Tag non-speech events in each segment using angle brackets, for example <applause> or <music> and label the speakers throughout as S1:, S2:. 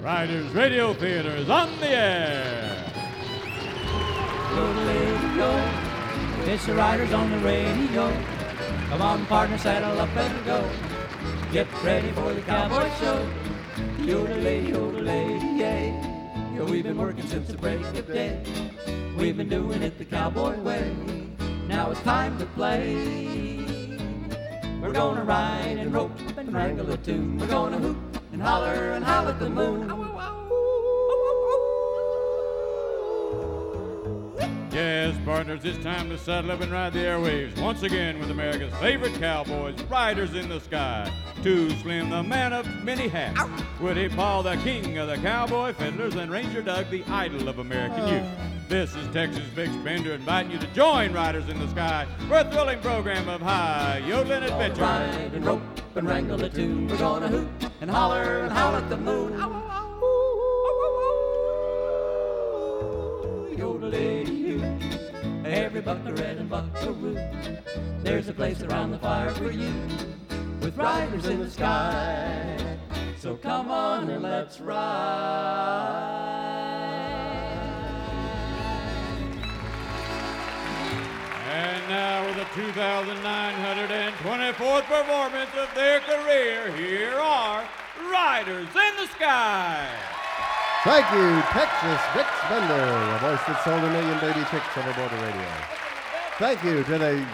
S1: Riders Radio Theater is on the air.
S2: Yo, it's the riders on the radio. Come on, partner, saddle up and go. Get ready for the cowboy show. Yodelay, yodelay, yay. Yo, we've been working since the break of day. We've been doing it the cowboy way. Now it's time to play. We're gonna ride and rope and wrangle a tune. We're gonna hoop and holler and howl at the moon.
S1: Yes, partners, it's time to saddle up and ride the airwaves once again with America's favorite cowboys, Riders in the Sky. Too Slim, the man of many hats. Woody Paul, the king of the cowboy fiddlers, and Ranger Doug, the idol of American youth. This is Texas Bix Bender inviting you to join Riders in the Sky for a thrilling program of high yodeling adventure.
S2: Ride and rope and wrangle a tune. We're gonna hoop and holler and howl at the moon. Yodelay-doo. Every buckaroo and buckaroo. There's a place around the fire for you with riders in the sky. So come on and let's ride.
S1: And now, with the 2,924th performance of their career, here are Riders in the Sky.
S3: Thank you, Texas Bix Bender, a voice that sold a million baby chicks over border radio. Thank you to the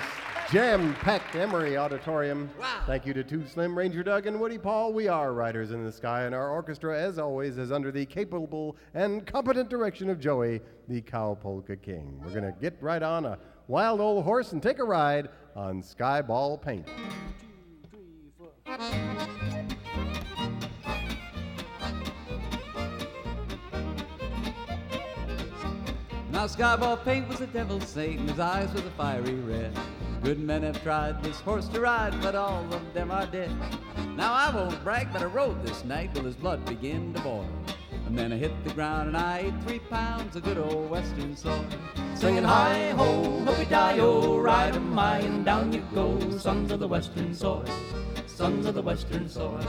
S3: jam-packed Emery Auditorium. Thank you to Too Slim, Ranger Doug, and Woody Paul. We are Riders in the Sky, and our orchestra, as always, is under the capable and competent direction of Joey, the Cow Polka King. We're going to get right on a wild old horse and take a ride on Sky Ball Paint.
S2: Now Skyball paint was the devil's Satan, his eyes were the fiery red. Good men have tried this horse to ride, but all of them are dead. Now I won't brag, but I rode this night till his blood began to boil. And then I hit the ground and I ate three pounds of good old western soil. Singing hi ho, hoopy die o, ride 'em high and down you go, sons of the western soil, sons of the western soil.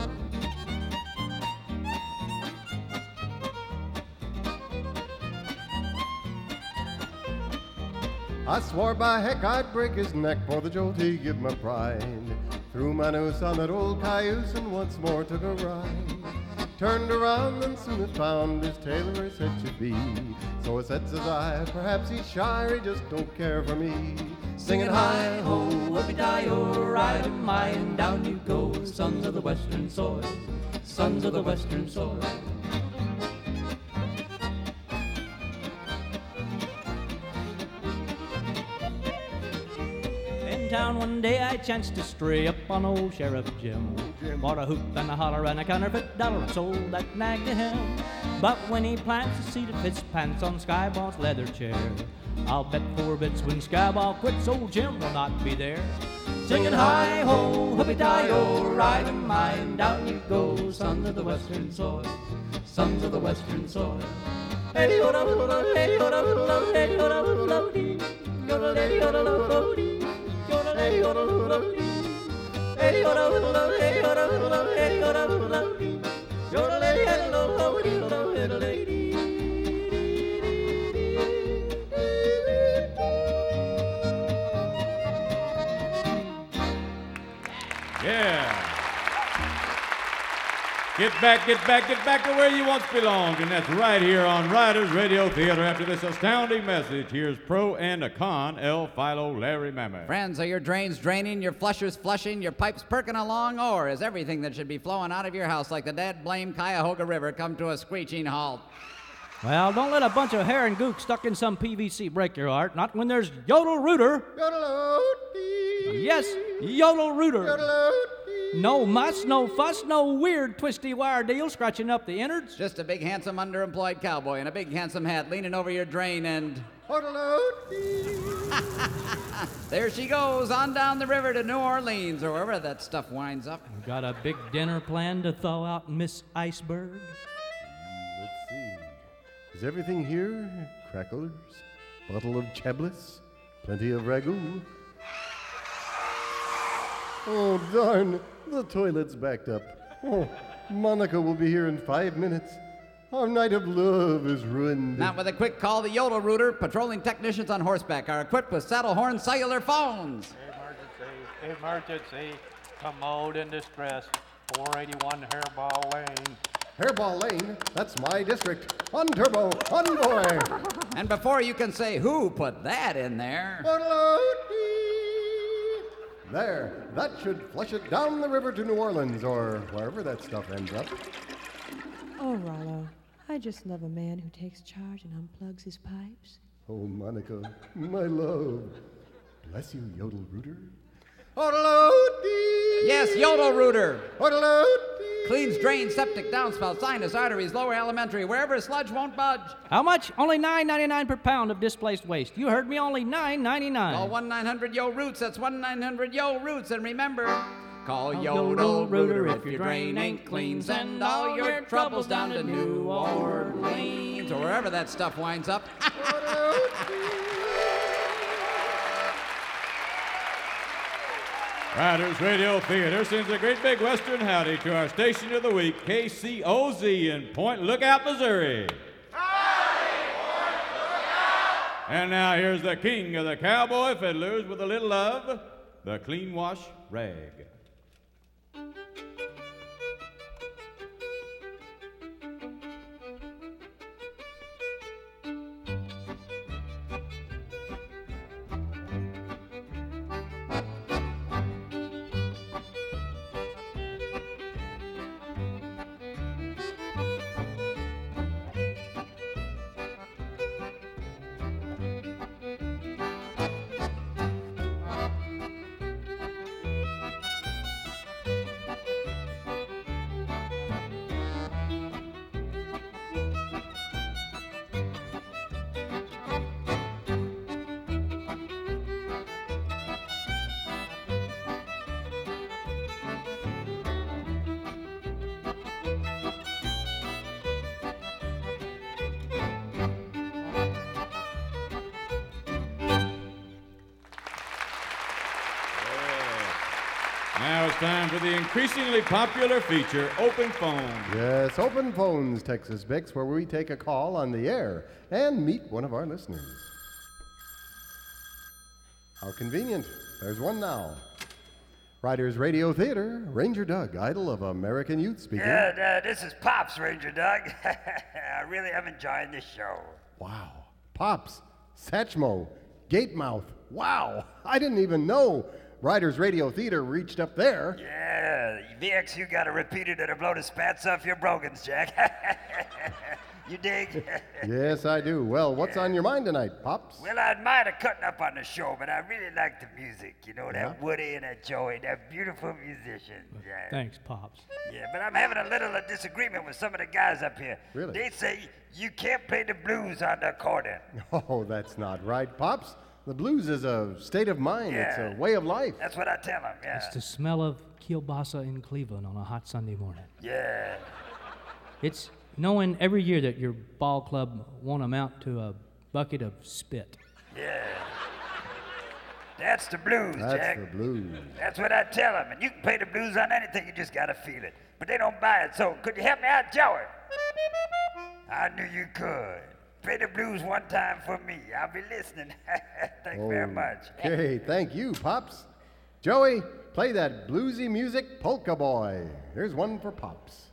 S3: I swore by heck I'd break his neck for the jolt he give my pride. Threw my noose on that old cayuse and once more took a ride. Turned around and soon it found his tailor as it should be. So I said, says I, perhaps he's shy or he just don't care for me.
S2: Singing hi ho, whoopie die o, ride high and down you go, sons of the western soil, sons of the western soil. One day I chanced to stray up on old Sheriff Jim. Bought a hoop and a holler and a counterfeit dollar and sold that nag to him. But when he plants a seat of his pants on Skyball's leather chair, I'll bet four bits when Skyball quits, old Jim will not be there. Singing hi ho, hoopie die o, high and down you go, sons of the western soil, sons of the western soil. Hey, hey, yoda, yoda, hey, dee. Yoda, hey, dee. Yoda, hey, yoda, yoda, dee. Hey,
S1: Get back, get back, get back to where you once belonged. And that's right here on Riders Radio Theater. After this astounding message, here's pro and a con, El Philo Larry Mammoth.
S4: Friends, are your drains draining, your flushers flushing, your pipes perking along, or is everything that should be flowing out of your house like the dead blame Cuyahoga River come to a screeching halt?
S5: Well, don't let a bunch of hair and gook stuck in some PVC break your heart. Not when there's Yodel Rooter. Yes, Yodel Rooter. No muss, no fuss, no weird twisty wire deal scratching up the innards.
S4: Just a big, handsome, underemployed cowboy in a big, handsome hat leaning over your drain and. <laughs> There she goes on down the river to New Orleans or wherever that stuff winds up.
S5: Got a big dinner planned to thaw out Miss Iceberg?
S3: Let's see. Is everything here? Crackers? bottle of Chablis, plenty of ragout. Oh, darn, the toilet's backed up. Oh, Monica will be here in five minutes. Our night of love is ruined.
S4: Now, with a quick call, the Yodel Rooter, patrolling technicians on horseback are equipped with saddle horn cellular phones.
S6: Emergency, emergency, commode in distress, 481 Hairball Lane.
S3: Hairball Lane, that's my district. On turbo, envoy.
S4: And before you can say who put that in there,
S3: There, that should flush it down the river to New Orleans or wherever that stuff ends up.
S7: Oh, Rollo, I just love a man who takes charge and unplugs his pipes.
S3: Oh, Monica, my love. Bless you, Yodel Rooter.
S4: yes, Yodel Rooter. Cleans drains, septic, downspout, sinus, arteries, lower elementary, wherever sludge won't budge.
S5: How much? Only $9.99 per pound of displaced waste. You heard me, only $9.99.
S4: Call 1 900 Yo Roots. That's 1 900 Yo Roots. And remember, call
S5: Call
S4: Yodel Rooter if your drain ain't clean. Send all your troubles down to New Orleans or wherever that stuff winds up. <laughs>
S1: Riders Radio Theater sends a great big Western howdy to our station of the week, KCOZ in Point Lookout, Missouri. And now here's the king of the cowboy fiddlers with a little of the clean wash rag. Time for the increasingly popular feature, Open Phone.
S3: Yes, Open Phones, Texas Bix, where we take a call on the air and meet one of our listeners. How convenient. There's one now. Riders Radio Theater, Ranger Doug, idol of American youth speaking.
S8: Yeah, uh, this is Pops, Ranger Doug. <laughs> I really am enjoying this show.
S3: Wow. Pops, Satchmo, Gatemouth. Wow. I didn't even know Riders Radio Theater reached up there.
S8: Yeah, VXU got to repeat it to blow the spats off your brogans, Jack. <laughs> you dig?
S3: Yes, I do. Well, what's on your mind tonight, Pops?
S8: well, I admire the cutting up on the show, but I really like the music. You know, that
S3: Yeah?
S8: Woody and that Joey, that beautiful musicians. Yeah.
S5: Thanks, Pops.
S8: Yeah, but I'm having a little uh, disagreement with some of the guys up here.
S3: Really?
S8: They say you can't play the blues on the accordion. <laughs>
S3: Oh, that's not right, Pops. The blues is a state of mind, it's a way of life.
S8: That's what I tell them, yeah.
S5: It's the smell of kielbasa in Cleveland on a hot Sunday morning.
S8: Yeah.
S5: It's knowing every year that your ball club won't amount to a bucket of spit.
S8: Yeah. That's the blues,
S3: That's
S8: Jack.
S3: the blues.
S8: That's what I tell them. And you can play the blues on anything, you just gotta feel it. But they don't buy it, so could you help me out, Joey? I knew you could. Play the blues one time for me. I'll be listening. <laughs> Thank you very oh, much.
S3: Okay, thank you, Pops. Joey, play that bluesy music, Polka Boy. Here's one for Pops.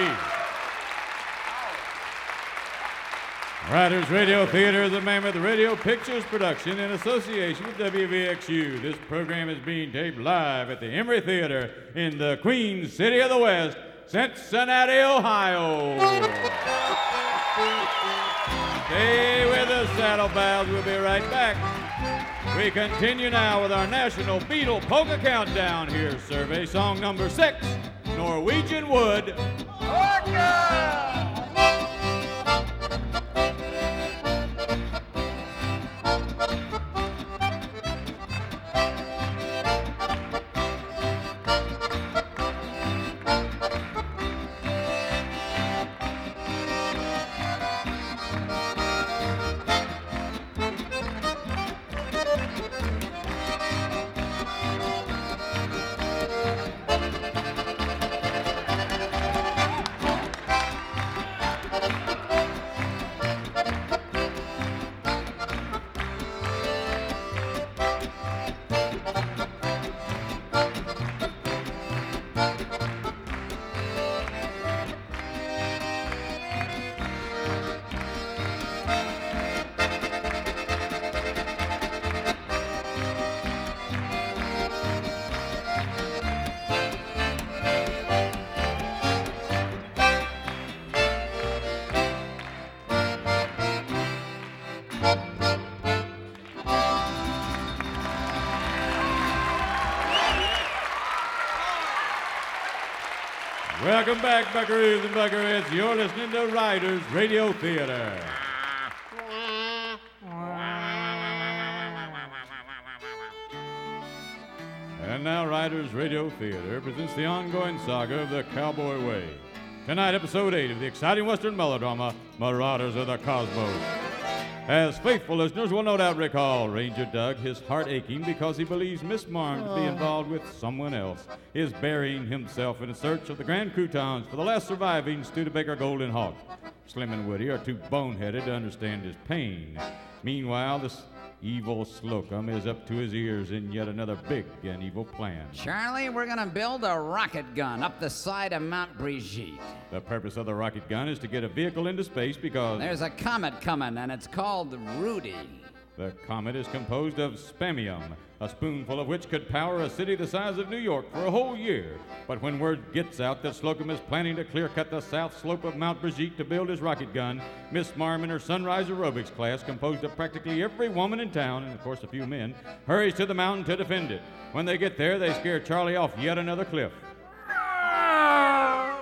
S1: Indeed. Riders Radio Theater is a Mammoth Radio Pictures production in association with WVXU. This program is being taped live at the Emery Theater in the Queen City of the West, Cincinnati, Ohio. Stay with us, Saddlebags. We'll be right back. We continue now with our national Beatle polka countdown. Here's survey song number six Norwegian Wood. Boca! Welcome back, Buckaroos and Buckarettes. You're listening to Riders Radio Theater. And now, Riders Radio Theater presents the ongoing saga of the Cowboy Way. Tonight, episode 8 of the exciting Western melodrama, Marauders of the Cosmos. As faithful listeners will no doubt recall, Ranger Doug, his heart aching because he believes Miss Marm to be oh. involved with someone else, is burying himself in a search of the Grand Croutons for the last surviving Studebaker Golden Hawk. Slim and Woody are too boneheaded to understand his pain. Meanwhile, this evil Slocum is up to his ears in yet another big and evil plan.
S4: Charlie, we're gonna build a rocket gun up the side of Mount Brigitte.
S1: The purpose of the rocket gun is to get a vehicle into space because
S4: There's a comet coming, and it's called Rudy.
S1: The comet is composed of spamium, a spoonful of which could power a city the size of New York for a whole year. But when word gets out that Slocum is planning to clear cut the south slope of Mount Brigitte to build his rocket gun, Miss Marm and her Sunrise Aerobics class, composed of practically every woman in town, and of course a few men, hurries to the mountain to defend it. When they get there, they scare Charlie off yet another cliff.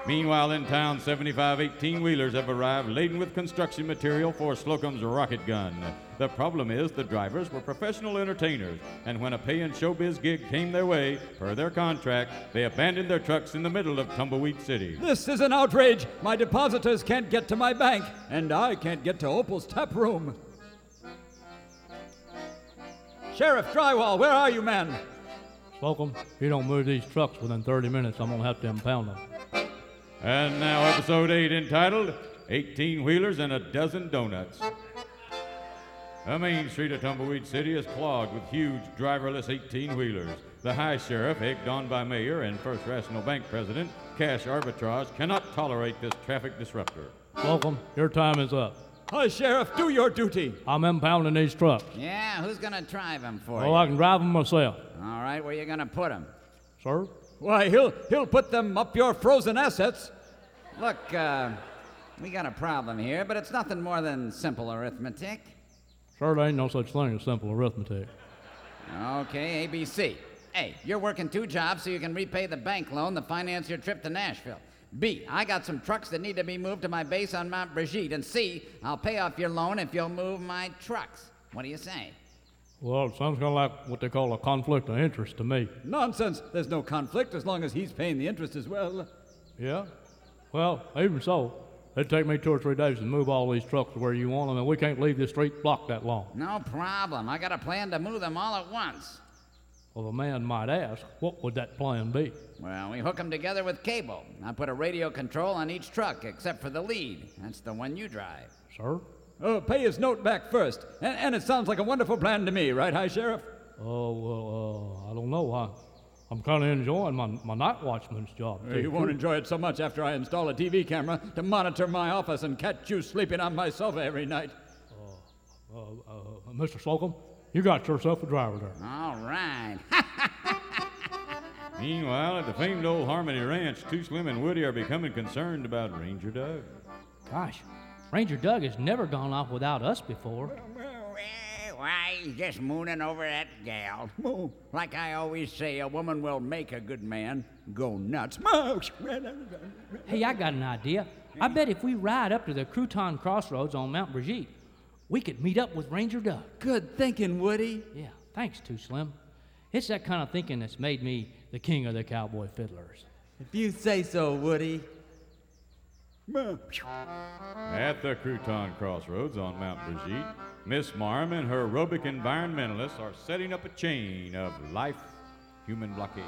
S1: Meanwhile, in town, 75 18 wheelers have arrived laden with construction material for Slocum's rocket gun. The problem is the drivers were professional entertainers, and when a paying showbiz gig came their way, per their contract, they abandoned their trucks in the middle of Tumbleweed City.
S2: This is an outrage. My depositors can't get to my bank, and I can't get to Opal's tap room. Sheriff Drywall, where are you, man?
S9: Slocum, if you don't move these trucks within 30 minutes, I'm going to have to impound them.
S1: And now, episode 8 entitled 18 Wheelers and a Dozen Donuts. The main street of Tumbleweed City is clogged with huge driverless 18 wheelers. The high sheriff, egged on by mayor and First National Bank president, Cash Arbitrage, cannot tolerate this traffic disruptor.
S9: Welcome. your time is up.
S2: Hi, Sheriff, do your duty.
S9: I'm impounding these trucks.
S4: Yeah, who's gonna drive them for
S9: Oh,
S4: you?
S9: I can drive them myself.
S4: All right, where you gonna put them?
S9: Sir?
S2: Why, he'll he'll put them up your frozen assets.
S4: Look, uh, we got a problem here, but it's nothing more than simple arithmetic.
S9: Sure, there ain't no such thing as simple arithmetic.
S4: Okay, ABC. A, you're working two jobs so you can repay the bank loan to finance your trip to Nashville. B, I got some trucks that need to be moved to my base on Mount Brigitte. And C, I'll pay off your loan if you'll move my trucks. What do you say?
S9: Well, it sounds kind of like what they call a conflict of interest to me.
S2: Nonsense. There's no conflict as long as he's paying the interest as well.
S9: Yeah? Well, even so, it'd take me two or three days to move all these trucks to where you want them, and we can't leave this street blocked that long.
S4: No problem. I got a plan to move them all at once.
S9: Well, the man might ask, what would that plan be?
S4: Well, we hook them together with cable. I put a radio control on each truck except for the lead. That's the one you drive.
S9: Sir?
S2: Oh, pay his note back first. And, and it sounds like a wonderful plan to me, right, High Sheriff?
S9: Oh, well, uh, I don't know. I,
S5: I'm kind of enjoying my, my night watchman's job.
S10: Uh, You won't enjoy it so much after I install a TV camera to monitor my office and catch you sleeping on my sofa every night.
S5: Uh, uh, Mr. Slocum, you got yourself a driver there.
S4: All right. <laughs>
S1: Meanwhile, at the famed old Harmony Ranch, Too Slim and Woody are becoming concerned about Ranger Doug.
S5: Gosh, Ranger Doug has never gone off without us before.
S4: Why, he's just mooning over that gal. Moo. Like I always say, a woman will make a good man go nuts. Moo.
S5: Hey, I got an idea. I bet if we ride up to the Crouton Crossroads on Mount Brigitte, we could meet up with Ranger Doug.
S10: Good thinking, Woody.
S5: Yeah, thanks, Too Slim. It's that kind of thinking that's made me the king of the cowboy fiddlers.
S11: If you say so, Woody.
S1: At the Crouton Crossroads on Mount Brigitte, Miss Marm and her aerobic environmentalists are setting up a chain of life human blockade.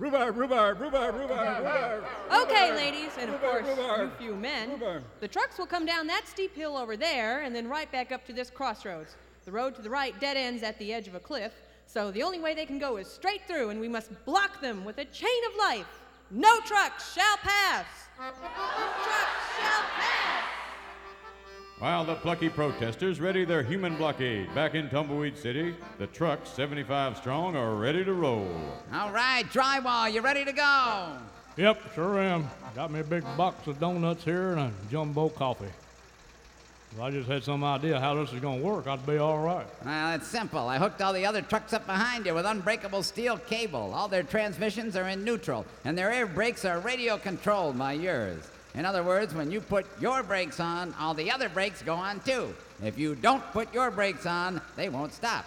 S10: Rhubarb, rhubarb, rhubarb, rhubarb, rhubarb.
S12: Okay, ladies, and of course, you few men. The trucks will come down that steep hill over there and then right back up to this crossroads. The road to the right dead ends at the edge of a cliff, so the only way they can go is straight through, and we must block them with a chain of life. No trucks shall pass. No trucks shall pass.
S1: While the plucky protesters ready their human blockade back in Tumbleweed City, the trucks, 75 strong, are ready to roll.
S4: All right, drywall, you ready to go?
S5: Yep, sure am. Got me a big box of donuts here and a jumbo coffee. If I just had some idea how this is going to work, I'd be all right.
S4: Well, it's simple. I hooked all the other trucks up behind you with unbreakable steel cable. All their transmissions are in neutral, and their air brakes are radio controlled by yours. In other words, when you put your brakes on, all the other brakes go on too. If you don't put your brakes on, they won't stop.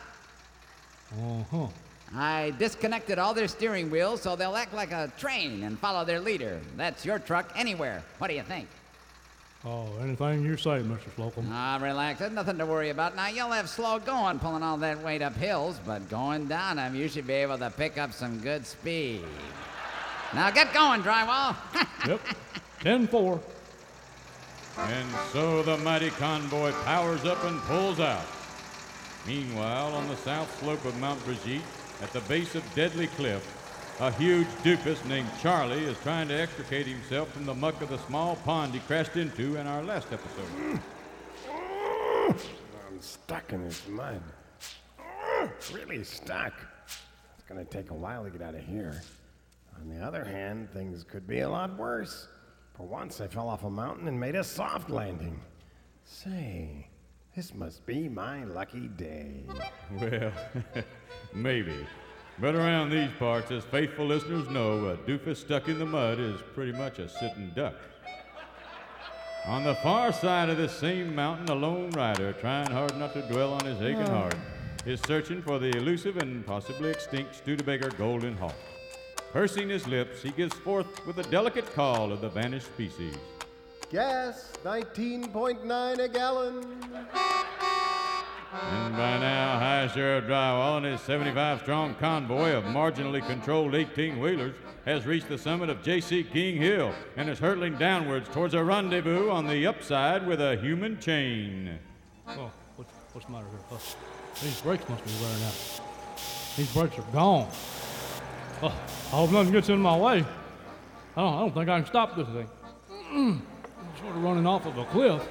S5: Uh huh.
S4: I disconnected all their steering wheels so they'll act like a train and follow their leader. That's your truck anywhere. What do you think?
S5: Oh, anything you say, Mr. Slocum.
S4: Ah, relax. There's nothing to worry about. Now, you'll have slow going pulling all that weight up hills, but going down them, you should be able to pick up some good speed. Now, get going, drywall. <laughs>
S5: yep. 10 4.
S1: And so the mighty convoy powers up and pulls out. Meanwhile, on the south slope of Mount Brigitte, at the base of Deadly Cliff, a huge doofus named Charlie is trying to extricate himself from the muck of the small pond he crashed into in our last episode.
S3: I'm stuck in this mud. Really stuck. It's gonna take a while to get out of here. On the other hand, things could be a lot worse. For once, I fell off a mountain and made a soft landing. Say, this must be my lucky day.
S1: Well, <laughs> maybe. But around these parts, as faithful listeners know, a doofus stuck in the mud is pretty much a sitting duck. On the far side of this same mountain, a lone rider, trying hard not to dwell on his aching
S3: Oh.
S1: heart, is searching for the elusive and possibly extinct Studebaker golden hawk. Pursing his lips, he gives forth with a delicate call of the vanished species.
S3: Gas, 19.9 a gallon.
S1: And by now, High Sheriff Drywall and his 75 strong convoy of marginally controlled 18 wheelers has reached the summit of J.C. King Hill and is hurtling downwards towards a rendezvous on the upside with a human chain.
S5: Oh, what's, what's the matter here? Oh, these brakes must be wearing out. These brakes are gone. Oh, I hope nothing gets in my way. I don't, I don't think I can stop this thing. <clears throat> Sort of running off of a cliff.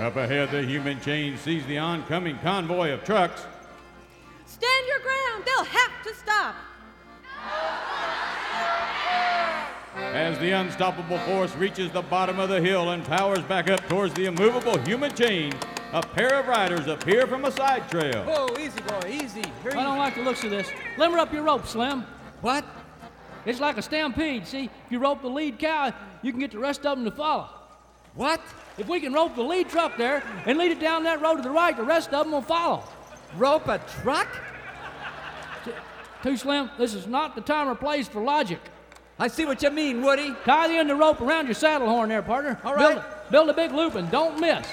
S1: Up ahead, the human chain sees the oncoming convoy of trucks.
S12: Stand your ground. They'll have to stop.
S1: As the unstoppable force reaches the bottom of the hill and powers back up towards the immovable human chain, a pair of riders appear from a side trail.
S11: Whoa, easy, boy, easy. Here
S5: I don't like the looks of this. Limber up your rope, Slim.
S11: What?
S5: It's like a stampede. See, if you rope the lead cow, you can get the rest of them to follow.
S11: What?
S5: If we can rope the lead truck there and lead it down that road to the right, the rest of them will follow.
S11: Rope a truck?
S5: Too Slim, this is not the time or place for logic.
S11: I see what you mean, Woody.
S5: Tie the end of the rope around your saddle horn there, partner.
S11: All
S5: Build, a, build a big loop and don't miss.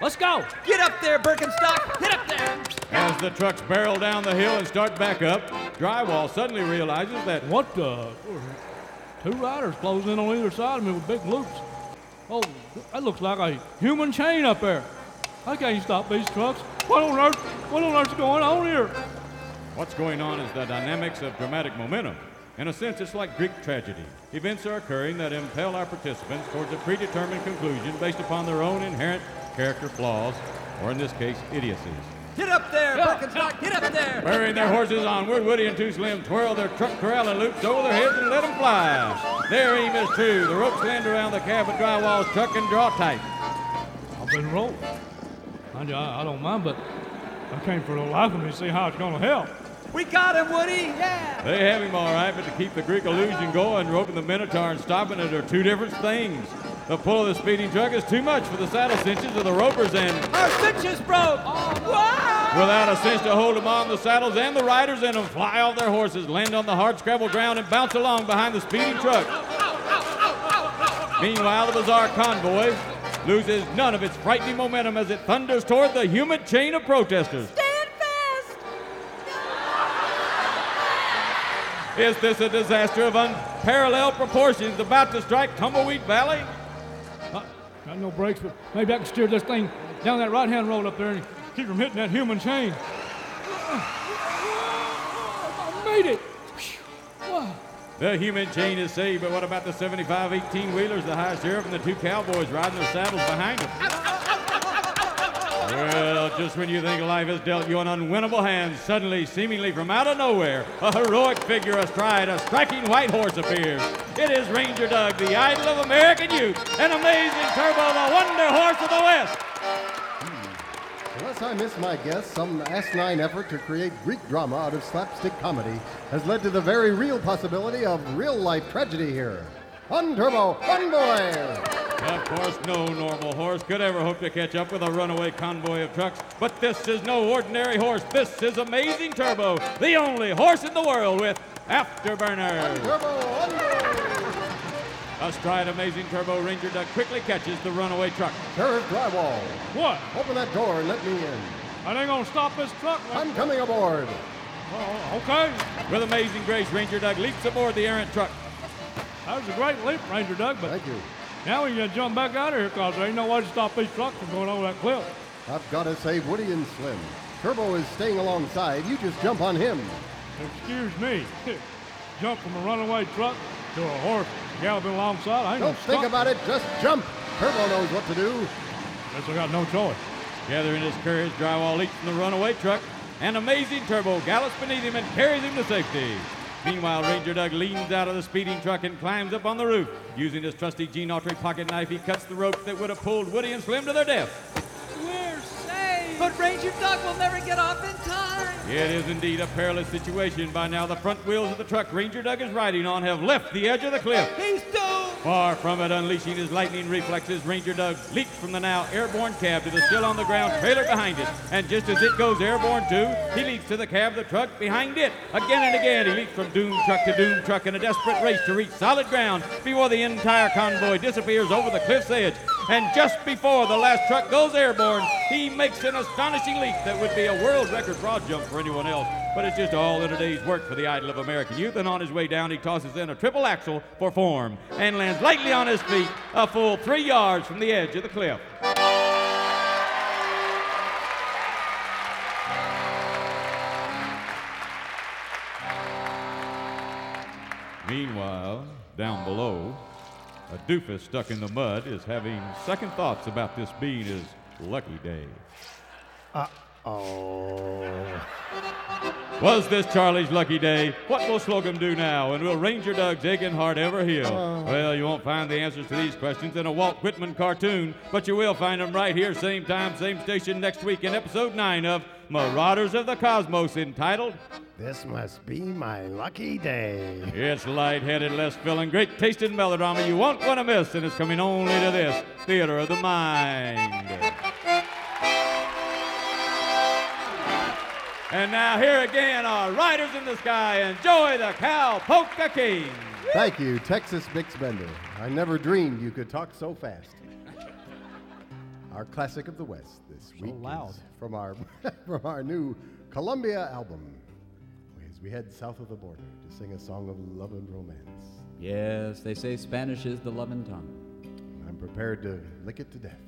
S5: Let's go.
S11: Get up there, Birkenstock. Get up there.
S1: As the trucks barrel down the hill and start back up, Drywall suddenly realizes that
S5: What the? Two riders closing in on either side of me with big loops. Oh, that looks like a human chain up there. I can't stop these trucks. What on earth? What on earth's going on here?
S1: What's going on is the dynamics of dramatic momentum. In a sense, it's like Greek tragedy. Events are occurring that impel our participants towards a predetermined conclusion based upon their own inherent character flaws, or in this case, idiocies.
S11: Get up there, Birkenstock! Get up there!
S1: Spurring their horses onward, Woody and Too Slim twirl their truck corralling loops over their heads and let them fly. Their aim is true. The ropes land around the cab of drywall's truck and draw tight.
S9: I've been rolling. I, I, I don't mind, but I came for the life of me to see how it's going to help.
S11: We got him, Woody! Yeah!
S1: They have him all right, but to keep the Greek illusion going, roping the Minotaur and stopping it are two different things. The pull of the speeding truck is too much for the saddle cinches of the ropers, and
S11: Our cinches broke! wow!
S1: without a cinch to hold them on, the saddles and the riders in them fly off their horses, land on the hard scrabble ground, and bounce along behind the speeding truck. Meanwhile, the bizarre convoy loses none of its frightening momentum as it thunders toward the human chain of protesters.
S12: Stand fast!
S1: Is this a disaster of unparalleled proportions about to strike Tumbleweed Valley?
S9: Got no brakes, but maybe I can steer this thing down that right hand road up there and keep from hitting that human chain. I made it! Wow.
S1: The human chain is saved, but what about the 75 18 wheelers, the high sheriff, and the two cowboys riding their saddles behind them? Well, just when you think life has dealt you an unwinnable hand, suddenly, seemingly from out of nowhere, a heroic figure astride a striking white horse appears. It is Ranger Doug, the idol of American youth, an amazing turbo, the wonder horse of the West. Hmm.
S3: Unless I miss my guess, some asinine effort to create Greek drama out of slapstick comedy has led to the very real possibility of real life tragedy here. Unturbo, Unboy!
S1: Of course, no normal horse could ever hope to catch up with a runaway convoy of trucks. But this is no ordinary horse. This is Amazing Turbo, the only horse in the world with afterburner. Astride Amazing Turbo, Ranger Doug quickly catches the runaway truck.
S3: Sheriff Drywall,
S9: What?
S3: open that door and let me in.
S9: I ain't gonna stop this truck.
S3: I'm coming aboard.
S9: Oh, okay.
S1: With amazing grace, Ranger Doug leaps aboard the errant truck.
S9: That was a great leap, Ranger Doug, but
S3: Thank you.
S9: Now we gotta jump back out of here because there ain't no way to stop these trucks from going over that cliff.
S3: I've got to save Woody and Slim. Turbo is staying alongside. You just jump on him.
S9: Excuse me. <laughs> Jump from a runaway truck to a horse galloping alongside. I ain't
S3: Don't think about it, just jump. Turbo knows what to do.
S9: Guess I got no choice.
S1: Gathering his courage, Drywall leaps from the runaway truck, and Amazing Turbo gallops beneath him and carries him to safety. Meanwhile, Ranger Doug leans out of the speeding truck and climbs up on the roof. Using his trusty Gene Autry pocket knife, he cuts the ropes that would have pulled Woody and Slim to their death.
S11: We're safe! But Ranger Doug will never get off in time!
S1: It is indeed a perilous situation. By now, the front wheels of the truck Ranger Doug is riding on have left the edge of the cliff.
S11: He's!
S1: Far from it, unleashing his lightning reflexes, Ranger Doug leaps from the now airborne cab to the still on the ground trailer behind it. And just as it goes airborne too, he leaps to the cab of the truck behind it. Again and again, he leaps from doom truck to doom truck in a desperate race to reach solid ground before the entire convoy disappears over the cliff's edge. And just before the last truck goes airborne, he makes an astonishing leap that would be a world record broad jump for anyone else. But it's just all in a day's work for the idol of American youth. And on his way down, he tosses in a triple axel for form and lands lightly on his feet, a full three yards from the edge of the cliff. Meanwhile, down below, a doofus stuck in the mud is having second thoughts about this being his lucky day.
S3: Uh, Oh.
S1: Was this Charlie's lucky day? What will Slocum do now? And will Ranger Doug's aching heart ever heal? Oh. Well, you won't find the answers to these questions in a Walt Whitman cartoon, but you will find them right here, same time, same station next week in episode 9 of Marauders of the Cosmos, entitled
S3: This must be my lucky day.
S1: It's light-headed, less filling, great tasting melodrama you won't want to miss, and it's coming only to this Theater of the Mind. And now here again are Riders in the Sky. Enjoy the Cow Polka King.
S3: Thank you, Texas Bix Bender. I never dreamed you could talk so fast. Our classic of the West this week
S5: loud.
S3: is from our <laughs> from our new Columbia album. As we head south of the border to sing a song of love and romance.
S10: Yes, they say Spanish is the loving tongue.
S3: I'm prepared to lick it to death.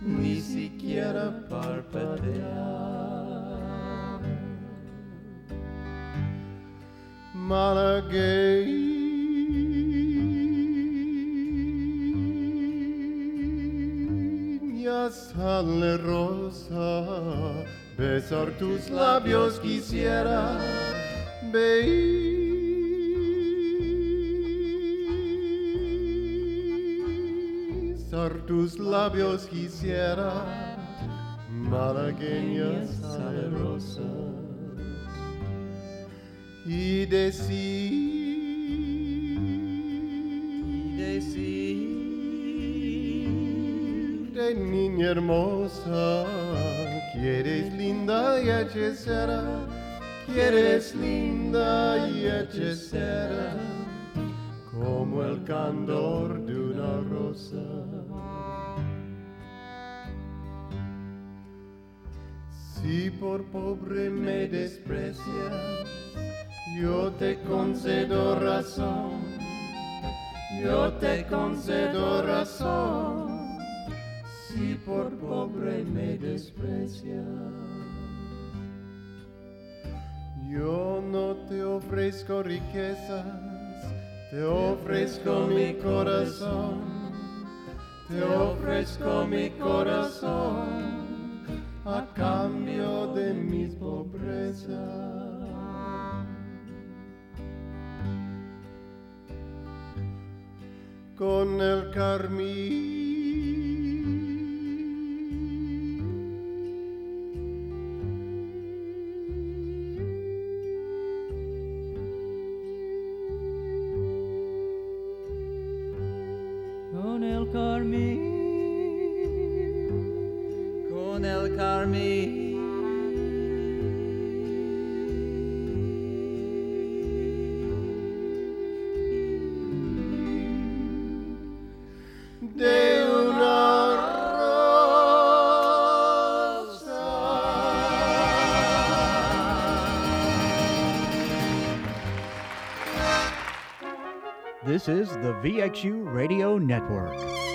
S3: ni siquiera parpadear. Malagueña sale rosa, besar tus labios quisiera, besar tus labios quisiera, malagueña sale rosa y decir, decirte niña hermosa, que eres linda y hechicera, que eres linda y hechicera, como el candor de una rosa. Si por pobre me desprecias, yo te concedo razón, yo te concedo razón, si por pobre me desprecias. Yo no te ofrezco riquezas, te ofrezco mi corazón, te ofrezco mi corazón cambio de mis pobrezas. con el
S5: Con
S13: the VXU Radio Network.